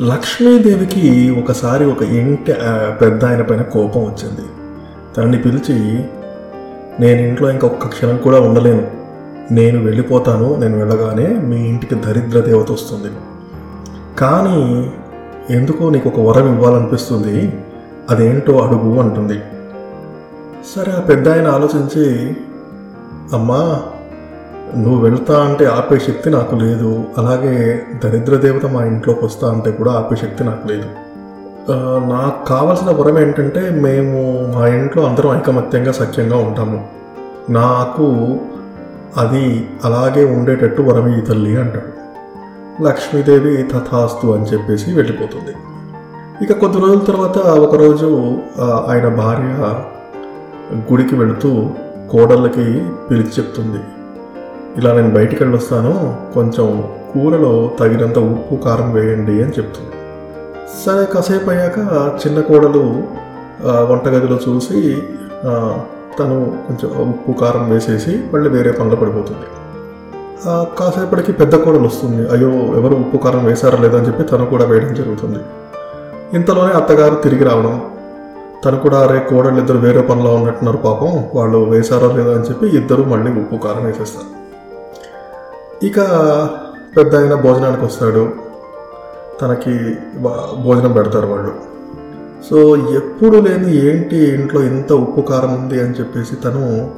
లక్ష్మీదేవికి ఒకసారి ఒక ఇంటి పెద్ద ఆయన పైన కోపం వచ్చింది. తనని పిలిచి నేను ఇంట్లో ఇంకొక క్షణం కూడా ఉండలేను. నేను వెళ్ళిపోతాను నేను వెళ్ళగానే మీ ఇంటికి దరిద్ర దేవత వస్తుంది. కానీ ఎందుకో నీకు ఒక వరం ఇవ్వాలనిపిస్తుంది. అదేంటో అడుగు అంటుంది. సరే ఆ పెద్ద ఆయన ఆలోచించి అమ్మా నువ్వు వెళ్తా అంటే ఆపే శక్తి నాకు లేదు. అలాగే దరిద్ర దేవత మా ఇంట్లోకి వస్తా అంటే కూడా ఆపే శక్తి నాకు లేదు. నాకు కావాల్సిన వరం ఏంటంటే మేము మా ఇంట్లో అందరం ఐకమత్యంగా సత్యంగా ఉంటాము. నాకు అది అలాగే ఉండేటట్టు వరం ఈ తల్లి అంటాడు. లక్ష్మీదేవి తథాస్తు అని చెప్పేసి వెళ్ళిపోతుంది. ఇక కొద్ది రోజుల తర్వాత ఒకరోజు ఆయన భార్య గుడికి వెళుతూ కోడళ్ళకి పిలిచి చెప్తుంది. ఇలా నేను బయటికి వెళ్ళొస్తాను. కొంచెం కూరలో తగినంత ఉప్పు కారం వేయండి అని చెప్తుంది. సరే కాసేపు అయ్యాక చిన్న కోడలు వంటగదిలో చూసి తను కొంచెం ఉప్పు కారం వేసేసి మళ్ళీ వేరే పనులు పడిపోతుంది. కాసేపటికి పెద్ద కోడలు వస్తుంది. అయ్యో ఎవరు ఉప్పు కారం వేశారా లేదా అని చెప్పి తను కూడా వేయడం జరుగుతుంది. ఇంతలోనే అత్తగారు తిరిగి రావడం. తను కూడా అరే కోడళ్ళు ఇద్దరు వేరే పనిలో ఉన్నట్టున్నారు పాపం. వాళ్ళు వేశారా లేదా అని చెప్పి ఇద్దరు మళ్ళీ ఉప్పు కారం వేసేస్తారు. ఇక పెద్ద ఆయన భోజనానికి వస్తాడు. తనకి భోజనం పెడతారు వాళ్ళు. సో ఎప్పుడు లేని ఏంటి ఇంట్లో ఇంత ఉప్పు కారం ఉంది అని చెప్పేసి తను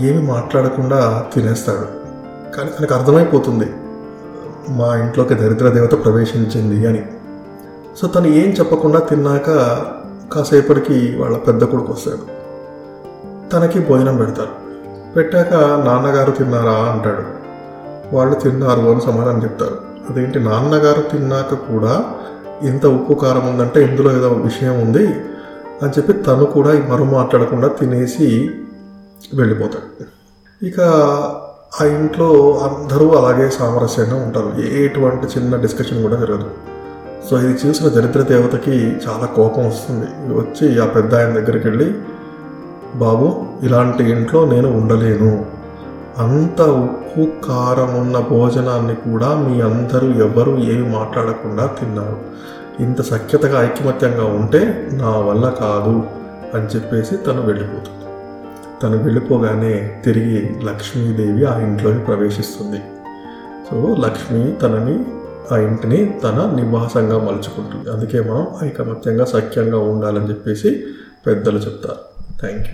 ఏమి మాట్లాడకుండా తినేస్తాడు. కానీ తనకు అర్థమైపోతుంది మా ఇంట్లోకి దరిద్ర దేవత ప్రవేశించింది అని. సో తను ఏం చెప్పకుండా తిన్నాక కాసేపటికి వాళ్ళ పెద్ద కొడుకు వస్తాడు. తనకి భోజనం పెడతారు. పెట్టాక నాన్నగారు తిన్నారా అంటాడు. వాళ్ళు తిన్నారు అని సమాధానం చెప్తారు. అదేంటి? నాన్నగారు తిన్నాక కూడా ఇంత ఉప్పు కారం ఉందంటే ఇందులో ఏదో విషయం ఉంది అని చెప్పి తను కూడా ఈ మరో మాట్లాడకుండా తినేసి వెళ్ళిపోతాడు. ఇక ఆ ఇంట్లో అందరూ అలాగే సామరస్యంగా ఉంటారు. ఎటువంటి చిన్న డిస్కషన్ కూడా జరగదు. సో ఇది చూసిన దరిద్ర దేవతకి చాలా కోపం వస్తుంది. వచ్చి ఆ పెద్ద ఆయన దగ్గరికి వెళ్ళి బాబు ఇలాంటి ఇంట్లో నేను ఉండలేను. అంత ఉప్పు కారం ఉన్న భోజనాన్ని కూడా మీ అందరూ ఎవరు ఏమి మాట్లాడకుండా తిన్నారు. ఇంత సఖ్యతగా ఐకమత్యంగా ఉంటే నా వల్ల కాదు అని చెప్పేసి తను వెళ్ళిపోతుంది. తను వెళ్ళిపోగానే తిరిగి లక్ష్మీదేవి ఆ ఇంట్లోకి ప్రవేశిస్తుంది. సో లక్ష్మి తనని ఆ ఇంటిని తన నివాసంగా మలుచుకుంటుంది. అందుకే మనం ఐకమత్యంగా సఖ్యంగా ఉండాలని చెప్పేసి పెద్దలు చెప్తారు. Thank you.